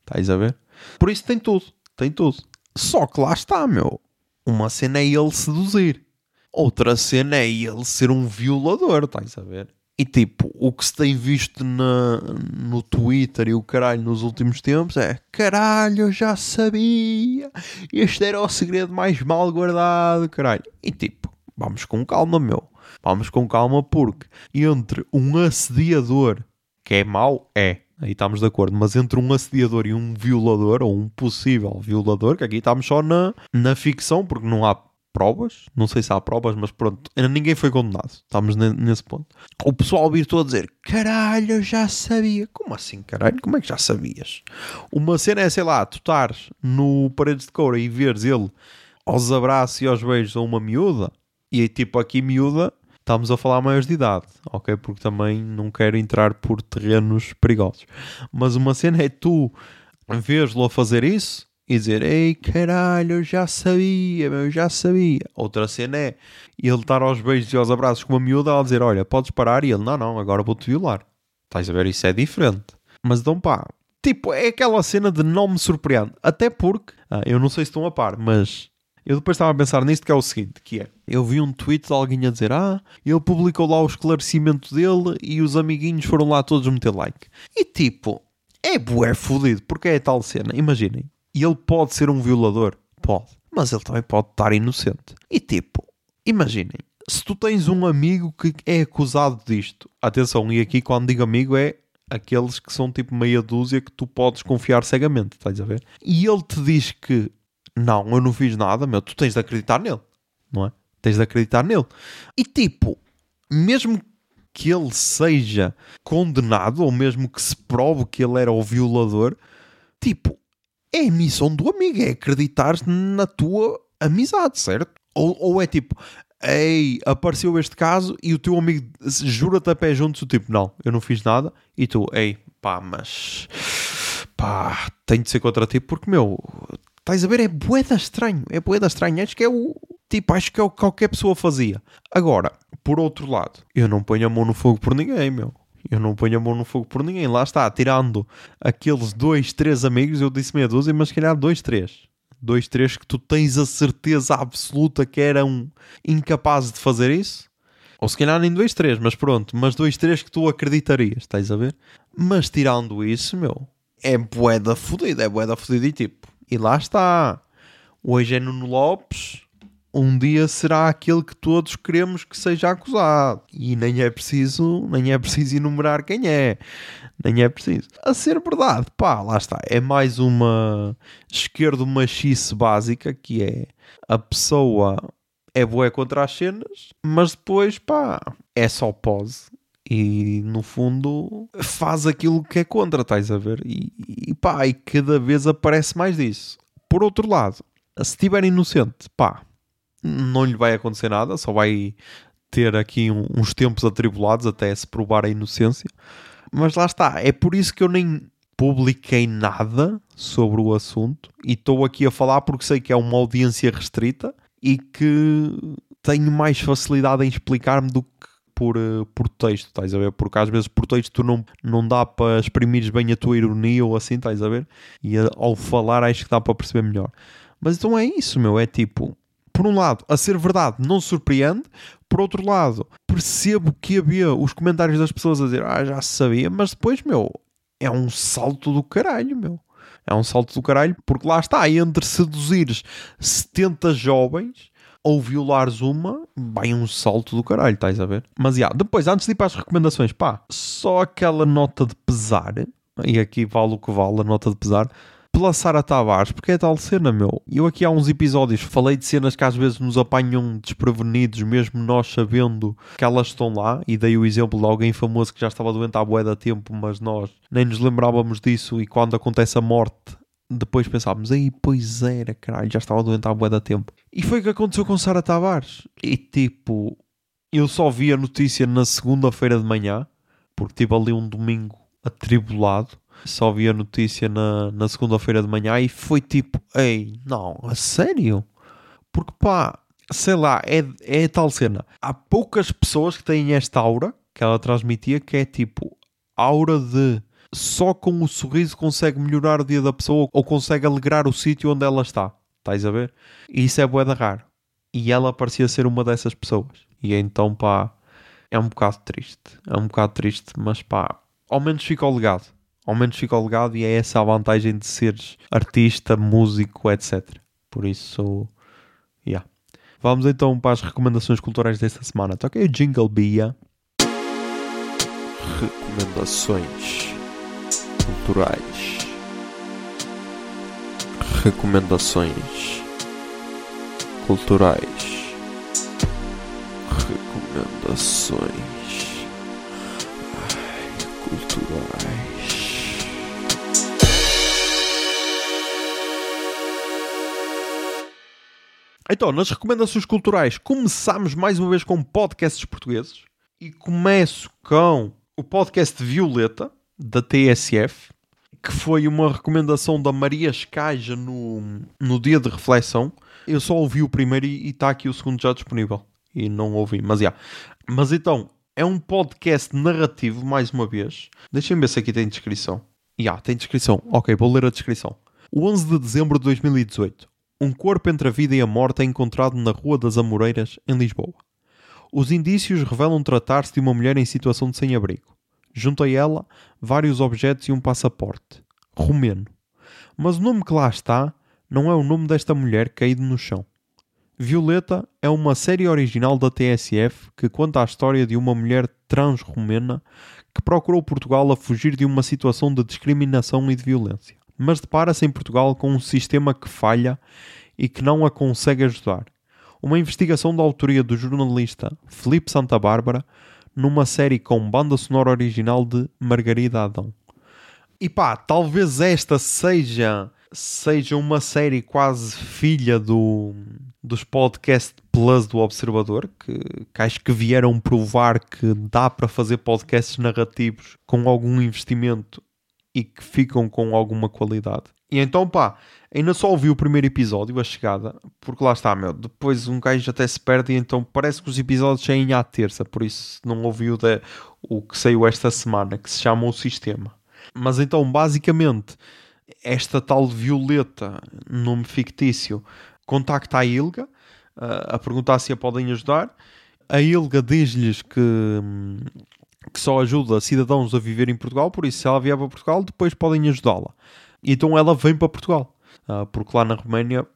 Estás a ver? Por isso tem tudo. Tem tudo. Só que lá está, meu. Uma cena é ele seduzir. Outra cena é ele ser um violador, estás a ver? E tipo, o que se tem visto na, no Twitter e o caralho nos últimos tempos é caralho, eu já sabia, este era o segredo mais mal guardado, caralho. E tipo, vamos com calma, meu. Vamos com calma porque entre um assediador que é mau, é. Aí estamos de acordo, mas entre um assediador e um violador, ou um possível violador, que aqui estamos só na, na ficção, porque não há provas, não sei se há provas, mas pronto, ainda ninguém foi condenado. Estamos nesse ponto. O pessoal vir a dizer: caralho, eu já sabia. Como assim, caralho? Como é que já sabias? Uma cena é, sei lá, tu estares no Paredes de Coura e veres ele aos abraços e aos beijos a uma miúda, e aí, tipo, aqui miúda, estamos a falar maiores de idade, ok? Porque também não quero entrar por terrenos perigosos. Mas uma cena é tu veres-lo a fazer isso e dizer: Ei caralho, eu já sabia, eu já sabia. Outra cena é ele estar aos beijos e aos abraços com uma miúda a dizer: Olha, podes parar. E ele: Não, não, agora vou-te violar. Estás a ver? Isso é diferente. Mas então pá, tipo, é aquela cena de não me surpreende. Até porque, ah, eu não sei se estão a par, mas eu depois estava a pensar nisto que é o seguinte, que é, eu vi um tweet de alguém a dizer, ah, ele publicou lá o esclarecimento dele e os amiguinhos foram lá todos meter like. E tipo, é bué fodido, porque é tal cena, imaginem. E ele pode ser um violador? Pode. Mas ele também pode estar inocente. E tipo, imaginem, se tu tens um amigo que é acusado disto, atenção, e aqui quando digo amigo é aqueles que são tipo meia dúzia que tu podes confiar cegamente, estás a ver? E ele te diz que não, eu não fiz nada, meu, tu tens de acreditar nele, não é? Tens de acreditar nele. E tipo, mesmo que ele seja condenado, ou mesmo que se prove que ele era o violador, tipo, é a missão do amigo, é acreditar na tua amizade, certo? Ou, ou é tipo, ei, apareceu este caso e o teu amigo jura-te a pé juntos, tipo, não, eu não fiz nada, e tu, ei, pá, mas pá, tem de ser contra ti, porque, meu, estás a ver, é boeda estranho, é boeda estranho, acho que é o, tipo, acho que é o que qualquer pessoa fazia. Agora, por outro lado, eu não ponho a mão no fogo por ninguém, meu. Eu não ponho a mão no fogo por ninguém. Lá está, tirando aqueles dois, três amigos, eu disse meia dúzia, mas se calhar dois, três dois, três que tu tens a certeza absoluta que eram incapazes de fazer isso. Ou se calhar nem dois, três, mas pronto, mas dois, três que tu acreditarias, estás a ver? Mas tirando isso, meu, é boeda fodida, é boeda fodida e tipo, e lá está. Hoje é Nuno Lopes, um dia será aquele que todos queremos que seja acusado. E nem é preciso, nem é preciso enumerar quem é nem é preciso. A ser verdade, pá, lá está. É mais uma esquerdo machice básica que é a pessoa é boa contra as cenas, mas depois, pá, é só pose. E no fundo faz aquilo que é contra, estás a ver? E, e pá, e cada vez aparece mais disso. Por outro lado, se estiver inocente, pá, não lhe vai acontecer nada, só vai ter aqui uns tempos atribulados até se provar a inocência. Mas lá está, é por isso que eu nem publiquei nada sobre o assunto e estou aqui a falar porque sei que é uma audiência restrita e que tenho mais facilidade em explicar-me do que por, uh, por texto, estás a ver? Porque às vezes por texto tu não, não dá para exprimires bem a tua ironia ou assim, estás a ver? E a, ao falar acho que dá para perceber melhor. Mas então é isso, meu, é tipo, por um lado, a ser verdade não surpreende, por outro lado, percebo que havia os comentários das pessoas a dizer ah, já sabia, mas depois, meu, é um salto do caralho, meu. É um salto do caralho, porque lá está, entre seduzires 70 jovens ou violares uma, vai um salto do caralho, estás a ver? Mas, já, depois, antes de ir para as recomendações, pá, só aquela nota de pesar, e aqui vale o que vale a nota de pesar, pela Sara Tavares, porque é tal cena, meu. Eu aqui há uns episódios falei de cenas que às vezes nos apanham desprevenidos, mesmo nós sabendo que elas estão lá, e dei o exemplo de alguém famoso que já estava doente há bué da tempo, mas nós nem nos lembrávamos disso, e quando acontece a morte, depois pensávamos, aí, pois era, caralho, já estava doente há bué da tempo. E foi o que aconteceu com Sara Tavares. E tipo, eu só vi a notícia na segunda-feira de manhã, porque tive ali um domingo atribulado só vi a notícia na, na segunda-feira de manhã e foi tipo, ei, não, a sério? Porque pá, sei lá, é, é tal cena. Há poucas pessoas que têm esta aura que ela transmitia que é tipo aura de só com o sorriso consegue melhorar o dia da pessoa ou consegue alegrar o sítio onde ela está. Estás a ver? E isso é boeda raro. E ela parecia ser uma dessas pessoas. E então, pá, é um bocado triste. É um bocado triste, mas pá, ao menos fica o legado ao menos fica o legado e é essa a vantagem de seres artista, músico, etc. Por isso, yeah. Vamos então para as recomendações culturais desta semana. Aí o Jingle Bia. Recomendações culturais. Recomendações culturais. Recomendações Ai, culturais. Então, nas recomendações culturais, começamos mais uma vez com podcasts portugueses e começo com o podcast Violeta, da TSF, que foi uma recomendação da Maria Escaja no, no dia de reflexão. Eu só ouvi o primeiro e está aqui o segundo já disponível. E não ouvi, mas já. Mas então, é um podcast narrativo, mais uma vez. Deixem-me ver se aqui tem descrição. Yeah, tem descrição. Ok, vou ler a descrição. O 11 de dezembro de 2018, um corpo entre a vida e a morte é encontrado na Rua das Amoreiras, em Lisboa. Os indícios revelam tratar-se de uma mulher em situação de sem-abrigo. Junto a ela, vários objetos e um passaporte. Romeno. Mas o nome que lá está não é o nome desta mulher caído no chão. Violeta é uma série original da TSF que conta a história de uma mulher trans-romena que procurou Portugal a fugir de uma situação de discriminação e de violência, mas depara-se em Portugal com um sistema que falha e que não a consegue ajudar. Uma investigação da autoria do jornalista Felipe Santa Bárbara numa série com banda sonora original de Margarida Adão. E pá, talvez esta seja seja uma série quase filha do, dos podcast plus do Observador, que, que acho que vieram provar que dá para fazer podcasts narrativos com algum investimento e que ficam com alguma qualidade. E então, pá, ainda só ouvi o primeiro episódio, a chegada, porque lá está, meu, depois um gajo até se perde e então parece que os episódios saem à terça, por isso não ouvi o, de, o que saiu esta semana, que se chama O Sistema. Mas então, basicamente, esta tal Violeta, nome fictício, contacta a Ilga uh, a perguntar se a podem ajudar. A Ilga diz-lhes que, hum, que só ajuda cidadãos a viver em Portugal, por isso, se ela vier para Portugal, depois podem ajudá-la. Então ela vem para Portugal, uh, porque lá na Roménia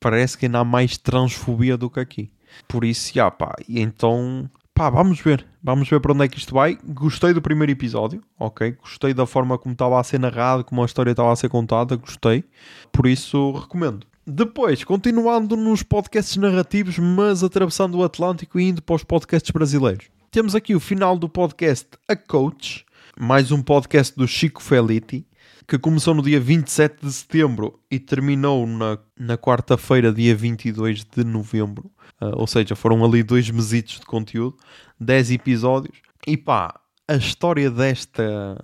parece que ainda há mais transfobia do que aqui. Por isso, já pá, então pá, vamos ver. Vamos ver para onde é que isto vai. Gostei do primeiro episódio, ok? Gostei da forma como estava a ser narrado, como a história estava a ser contada, gostei. Por isso, recomendo. Depois, continuando nos podcasts narrativos, mas atravessando o Atlântico e indo para os podcasts brasileiros. Temos aqui o final do podcast A Coach, mais um podcast do Chico Felitti, que começou no dia 27 de setembro e terminou na, na quarta-feira, dia 22 de novembro. Uh, ou seja, foram ali dois mesitos de conteúdo, 10 episódios. E pá, a história desta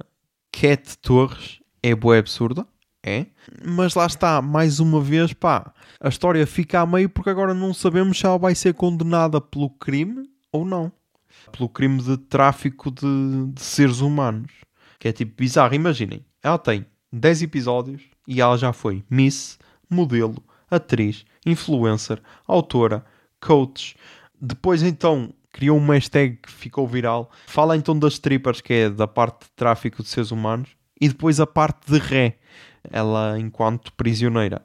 Cat Torres é boa absurda, é? Mas lá está, mais uma vez, pá, a história fica a meio porque agora não sabemos se ela vai ser condenada pelo crime ou não. Pelo crime de tráfico de, de seres humanos. Que é tipo bizarro. Imaginem, ela tem 10 episódios e ela já foi Miss, modelo, atriz, influencer, autora, coach. Depois então criou uma hashtag que ficou viral. Fala então das strippers, que é da parte de tráfico de seres humanos, e depois a parte de ré, ela enquanto prisioneira.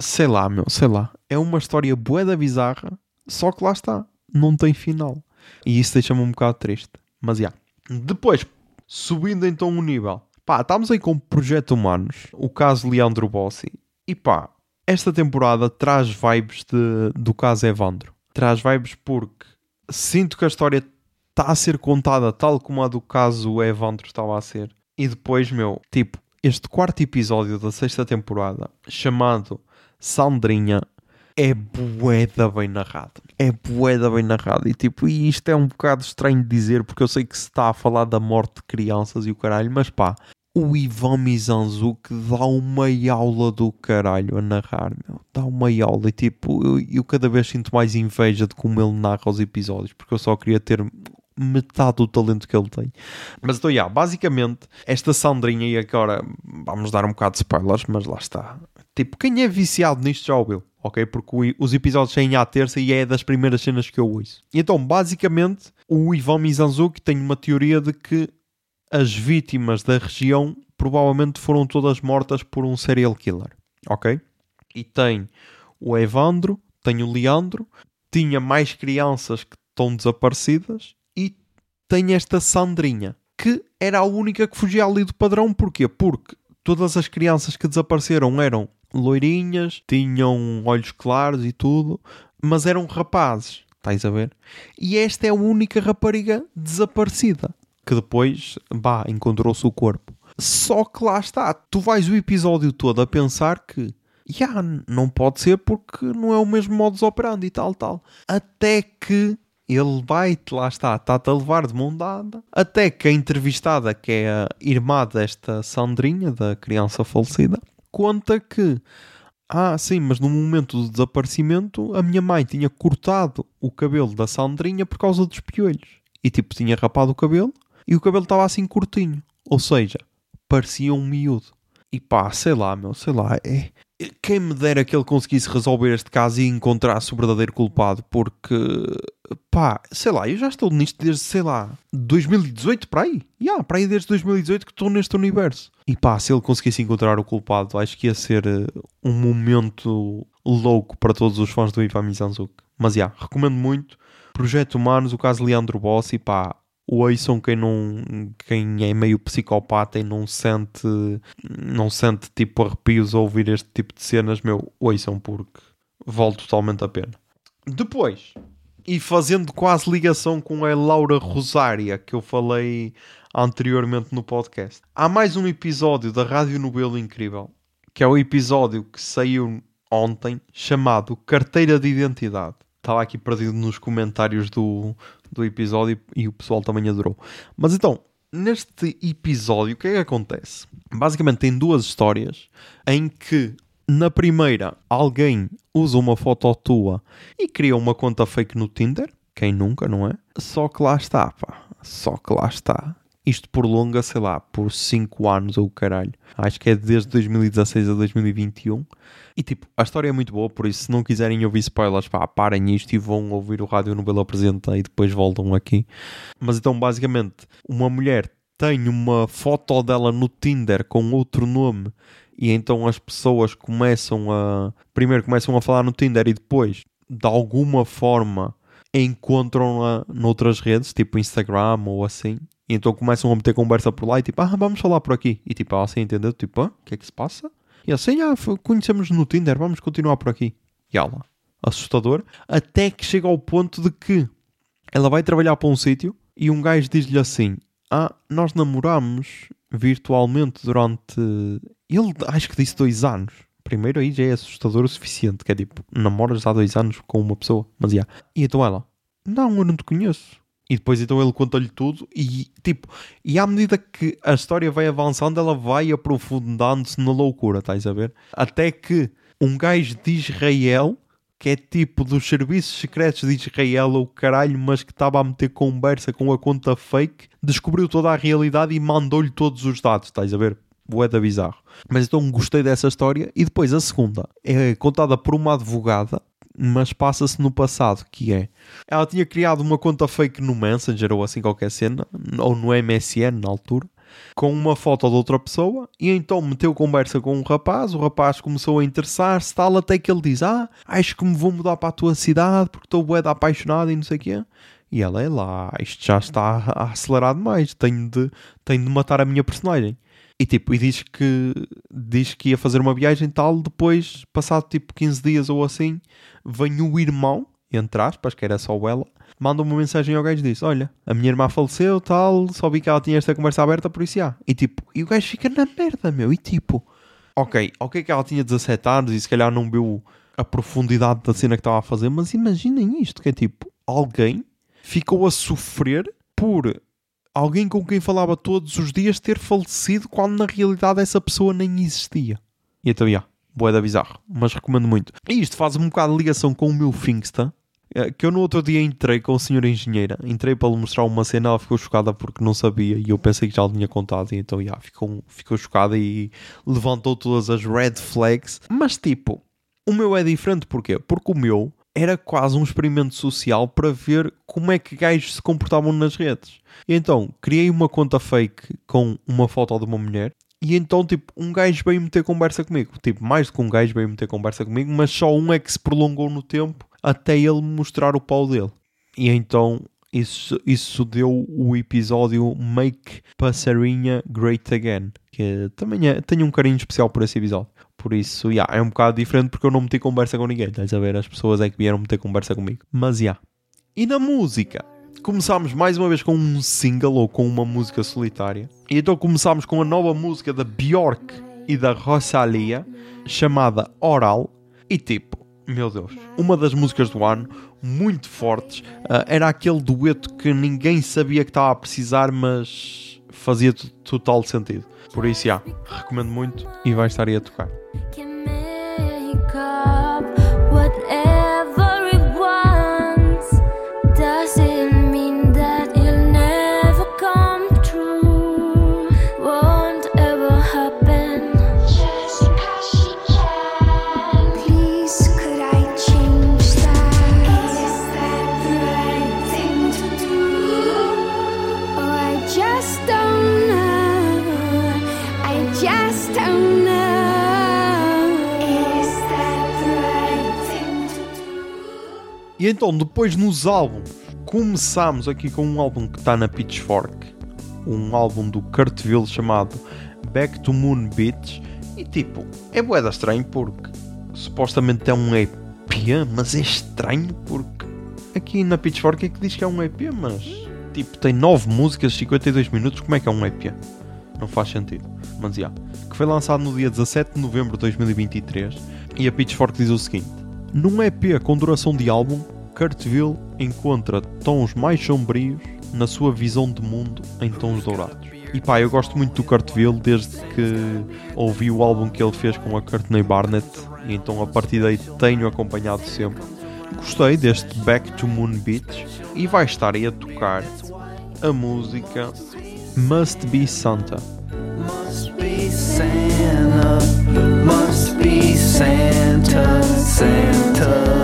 Sei lá, meu, sei lá. É uma história boeda bizarra, só que lá está, não tem final. E isso deixa-me um bocado triste. Mas já. Yeah. Depois, subindo então o nível. Pá, estamos aí com o Projeto Humanos, o caso Leandro Bossi. E pá, esta temporada traz vibes de, do caso Evandro traz vibes porque sinto que a história está a ser contada tal como a do caso Evandro estava a ser. E depois, meu, tipo, este quarto episódio da sexta temporada, chamado Sandrinha, é bué bem narrado. É bué bem narrado. E tipo, e isto é um bocado estranho de dizer, porque eu sei que se está a falar da morte de crianças e o caralho, mas pá, o Ivan Mizanzuki dá uma aula do caralho a narrar, meu. Dá uma aula e tipo, eu, eu, cada vez sinto mais inveja de como ele narra os episódios, porque eu só queria ter metade do talento que ele tem. Mas então, yeah, basicamente, esta Sandrinha, e agora vamos dar um bocado de spoilers, mas lá está. Tipo, quem é viciado nisto já ouviu, ok? Porque os episódios saem à terça e é das primeiras cenas que eu ouço. Então, basicamente, o Ivan Mizanzuki tem uma teoria de que as vítimas da região provavelmente foram todas mortas por um serial killer, ok? E tem o Evandro, tem o Leandro, tinha mais crianças que estão desaparecidas e tem esta Sandrinha, que era a única que fugia ali do padrão. Porquê? Porque todas as crianças que desapareceram eram loirinhas, tinham olhos claros e tudo, mas eram rapazes, estás a ver? E esta é a única rapariga desaparecida que depois, bah, encontrou-se o corpo. Só que lá está, tu vais o episódio todo a pensar que já yeah, não pode ser porque não é o mesmo modus operandi e tal, tal. Até que ele vai-te, lá está, está-te a levar de mão dada. Até que a entrevistada, que é a irmã desta Sandrinha, da criança falecida, conta que, ah, sim, mas no momento do desaparecimento, a minha mãe tinha cortado o cabelo da Sandrinha por causa dos piolhos. E tipo, tinha rapado o cabelo e o cabelo estava assim curtinho. Ou seja, parecia um miúdo. E pá, sei lá, meu, sei lá, é... Quem me dera que ele conseguisse resolver este caso e encontrasse o verdadeiro culpado, porque, pá, sei lá, eu já estou nisto desde, sei lá, 2018 para aí. Já, yeah, para aí desde 2018 que estou neste universo. E pá, se ele conseguisse encontrar o culpado, acho que ia ser uh, um momento louco para todos os fãs do Ivan Mizanzuki. Mas já, yeah, recomendo muito. Projeto Humanos, o caso Leandro Bossi, pá, ouçam quem não quem é meio psicopata e não sente não sente tipo arrepios a ouvir este tipo de cenas, meu, ouçam porque vale totalmente a pena. Depois, e fazendo quase ligação com a Laura Rosária que eu falei anteriormente no podcast. Há mais um episódio da Rádio Nobelo Incrível, que é o episódio que saiu ontem, chamado Carteira de Identidade. Estava aqui perdido nos comentários do, do episódio e o pessoal também adorou. Mas então, neste episódio, o que é que acontece? Basicamente, tem duas histórias em que, na primeira, alguém usa uma foto tua e cria uma conta fake no Tinder. Quem nunca, não é? Só que lá está, pá. Só que lá está. Isto prolonga, sei lá, por 5 anos ou caralho. Acho que é desde 2016 a 2021. E tipo, a história é muito boa, por isso se não quiserem ouvir spoilers, pá, parem isto e vão ouvir o Rádio Nobel apresenta e depois voltam aqui. Mas então, basicamente, uma mulher tem uma foto dela no Tinder com outro nome e então as pessoas começam a... Primeiro começam a falar no Tinder e depois, de alguma forma, encontram-na noutras redes, tipo Instagram ou assim. E então começam a meter conversa por lá e tipo, ah, vamos falar por aqui. E tipo, assim, entendeu? Tipo, ah, o que é que se passa? E assim, ah, conhecemos no Tinder, vamos continuar por aqui. E ela, assustador, até que chega ao ponto de que ela vai trabalhar para um sítio e um gajo diz-lhe assim: Ah, nós namoramos virtualmente durante. Ele acho que disse dois anos. Primeiro aí já é assustador o suficiente, que é tipo, namoras há dois anos com uma pessoa, mas já. E então ela, não, eu não te conheço. E depois então ele conta-lhe tudo e tipo, e à medida que a história vai avançando, ela vai aprofundando-se na loucura, estás a ver? Até que um gajo de Israel, que é tipo dos serviços secretos de Israel ou caralho, mas que estava a meter conversa com a conta fake, descobriu toda a realidade e mandou-lhe todos os dados, estás a ver? Boeda bizarro. Mas então gostei dessa história. E depois a segunda é contada por uma advogada mas passa-se no passado, que é ela tinha criado uma conta fake no Messenger ou assim qualquer cena, ou no MSN na altura, com uma foto de outra pessoa, e então meteu conversa com um rapaz, o rapaz começou a interessar-se tal, até que ele diz, ah, acho que me vou mudar para a tua cidade porque estou bué apaixonado e não sei o quê. E ela é lá, isto já está a acelerar demais, tenho de, tenho de matar a minha personagem. E tipo, e diz que diz que ia fazer uma viagem tal, depois, passado tipo 15 dias ou assim, vem o irmão, entre aspas, que era só ela, manda uma mensagem ao gajo e diz: Olha, a minha irmã faleceu, tal, só vi que ela tinha esta conversa aberta, por isso já. E tipo, e o gajo fica na merda, meu. E tipo, ok, ok que ela tinha 17 anos e se calhar não viu a profundidade da cena que estava a fazer, mas imaginem isto: que é tipo, alguém ficou a sofrer por alguém com quem falava todos os dias ter falecido quando na realidade essa pessoa nem existia. E então. Yeah Boeda bizarro, mas recomendo muito. E isto faz um bocado de ligação com o meu Finksta, eh, que eu no outro dia entrei com a senhora engenheira. Entrei para lhe mostrar uma cena, ela ficou chocada porque não sabia e eu pensei que já lhe tinha contado. E então, yeah, ficou, ficou chocada e levantou todas as red flags. Mas tipo, o meu é diferente porquê? Porque o meu era quase um experimento social para ver como é que gajos se comportavam nas redes. E então, criei uma conta fake com uma foto de uma mulher e então, tipo, um gajo veio meter conversa comigo. Tipo, mais do que um gajo veio meter conversa comigo, mas só um é que se prolongou no tempo até ele mostrar o pau dele. E então, isso, isso deu o episódio Make Passarinha Great Again. Que também é, tenho um carinho especial por esse episódio. Por isso, yeah, é um bocado diferente porque eu não meti conversa com ninguém. Estás a ver? As pessoas é que vieram meter conversa comigo. Mas. Yeah. E na música? começámos mais uma vez com um single ou com uma música solitária. E então começámos com a nova música da Bjork e da Rosalia, chamada Oral. E tipo, meu Deus, uma das músicas do ano, muito fortes. Uh, era aquele dueto que ninguém sabia que estava a precisar, mas fazia total sentido. Por isso, já, recomendo muito e vai estar aí a tocar. Can E então, depois nos álbuns, começamos aqui com um álbum que está na Pitchfork, um álbum do Kurtville chamado Back to Moon Beach. E tipo, é boeda estranho porque supostamente é um EP, mas é estranho porque aqui na Pitchfork é que diz que é um EP, mas tipo tem 9 músicas, 52 minutos, como é que é um EP? Não faz sentido. Mas já. Yeah. Que foi lançado no dia 17 de novembro de 2023 e a Pitchfork diz o seguinte: Num EP com duração de álbum, Kurtville encontra tons mais sombrios na sua visão de mundo em tons dourados. E pá, eu gosto muito do Kurtville desde que ouvi o álbum que ele fez com a Courtney Barnett e então a partir daí tenho acompanhado sempre. Gostei deste Back to Moon Beach e vai estar aí a tocar a música Must Be Santa. Must be Santa, must be Santa, Santa.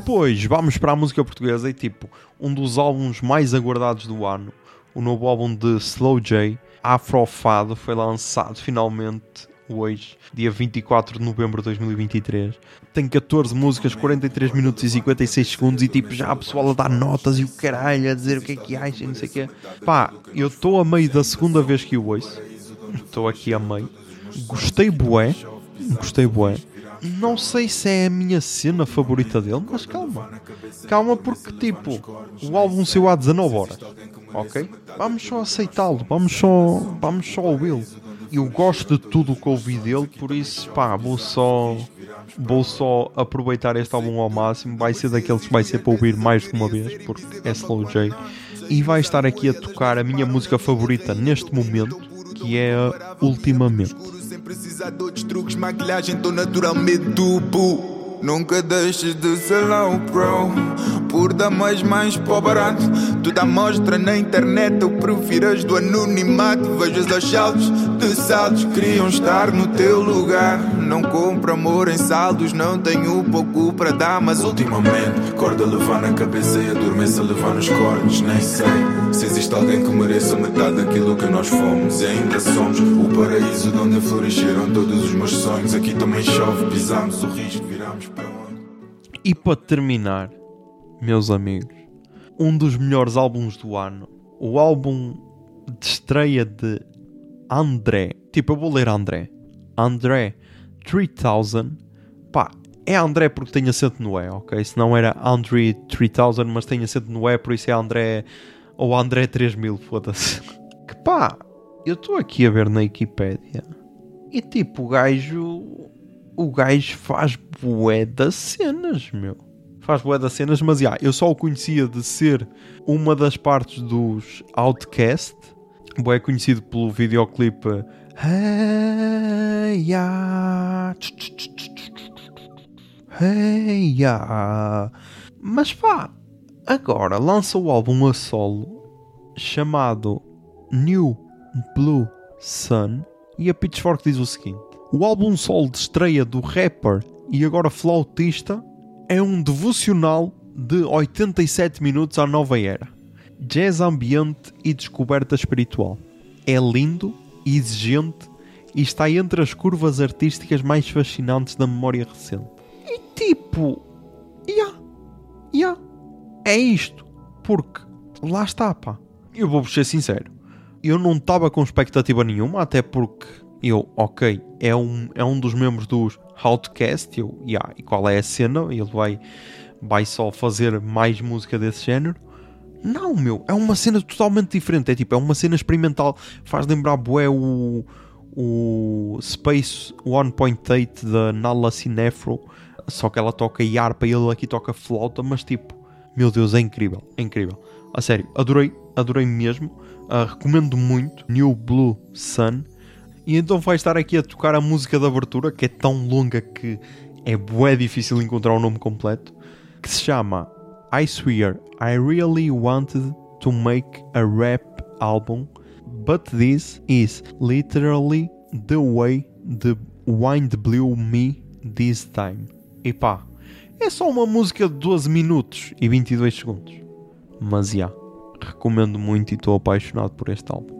Depois vamos para a música portuguesa e tipo, um dos álbuns mais aguardados do ano, o novo álbum de Slow J, Afrofado, foi lançado finalmente hoje, dia 24 de novembro de 2023. Tem 14 músicas, 43 minutos e 56 segundos e tipo, já a pessoal a dar notas e o caralho a dizer o que é que acha e não sei o que Pá, eu estou a meio da segunda vez que o ouço. Estou aqui a meio. Gostei bué. Gostei bué. Não sei se é a minha cena favorita dele, mas calma. Calma porque, tipo, o álbum saiu há 19 horas. Ok? Vamos só aceitá-lo, vamos só, vamos só ouvi-lo. Eu gosto de tudo o que ouvi dele, por isso, pá, vou só, vou só aproveitar este álbum ao máximo. Vai ser daqueles que vai ser para ouvir mais de uma vez, porque é Slow J. E vai estar aqui a tocar a minha música favorita neste momento, que é Ultimamente precisar de truques, maquilhagem, tô naturalmente duplo. Nunca deixes de ser o pro. Por dar mais, mais para barato Tu dá mostra na internet Eu prefiro as do anonimato. Vejo os saltos de saltos Queriam estar no teu lugar Não compro amor em saldos Não tenho pouco para dar Mas ultimamente Corda levar na cabeça e adormeça levar nos cornos. Nem sei se existe alguém que mereça metade daquilo que nós fomos. E ainda somos o paraíso de onde floresceram todos os meus sonhos. Aqui também chove, pisamos o risco, viramos e para terminar, meus amigos, um dos melhores álbuns do ano, o álbum de estreia de André. Tipo, eu vou ler André. André 3000. Pá, é André porque tem acento no E, ok? Se não era André 3000, mas tem acento no E, por isso é André. Ou André 3000, foda-se. [LAUGHS] Que pá, eu estou aqui a ver na Wikipedia. E tipo, o gajo o gajo faz bué das cenas, meu. Faz bué das cenas, mas já, eu só o conhecia de ser uma das partes dos Outcast. Bué conhecido pelo videoclipe Hey ya Hey ya Mas pá, agora lança o álbum a solo chamado New Blue Sun e a Pitchfork diz o seguinte o álbum solo de estreia do rapper e agora flautista é um devocional de 87 minutos à nova era. Jazz ambiente e descoberta espiritual. É lindo, exigente e está entre as curvas artísticas mais fascinantes da memória recente. E tipo, yeah, yeah, é isto. Porque lá está, pá. Eu vou-vos ser sincero. Eu não estava com expectativa nenhuma, até porque eu, ok, é um, é um dos membros dos Outcast, eu, yeah, e qual é a cena? Ele vai, vai só fazer mais música desse género. Não, meu, é uma cena totalmente diferente. É tipo, é uma cena experimental. Faz lembrar bué o, o Space 1.8 da Nala Cinefro. Só que ela toca harpa e ele aqui toca flauta, mas tipo, meu Deus, é incrível, é incrível. A sério, adorei, adorei mesmo. Uh, recomendo muito New Blue Sun. E então vai estar aqui a tocar a música de abertura, que é tão longa que é bué difícil encontrar o nome completo, que se chama I Swear I Really Wanted to make a rap album, but this is literally the way the wind blew me this time. E pá, é só uma música de 12 minutos e 22 segundos. Mas já, yeah, recomendo muito e estou apaixonado por este álbum.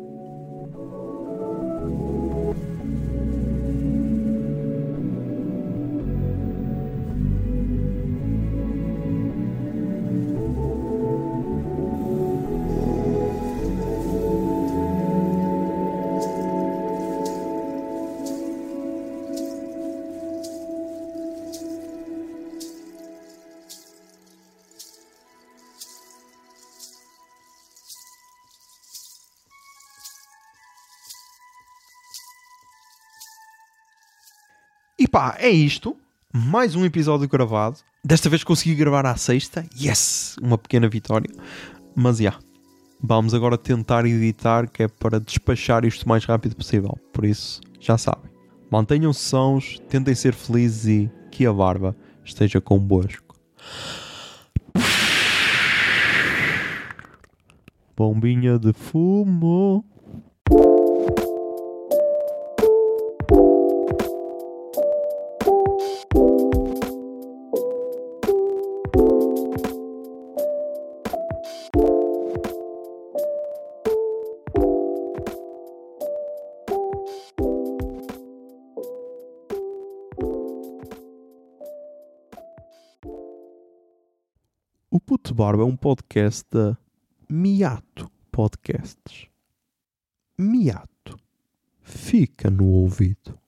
Pá, é isto. Mais um episódio gravado. Desta vez consegui gravar à sexta. Yes! Uma pequena vitória. Mas já. Yeah, vamos agora tentar editar, que é para despachar isto o mais rápido possível. Por isso, já sabem. Mantenham-se sãos, tentem ser felizes e que a barba esteja convosco. Bombinha de fumo. Barba é um podcast da Miato Podcasts. Miato. Fica no ouvido.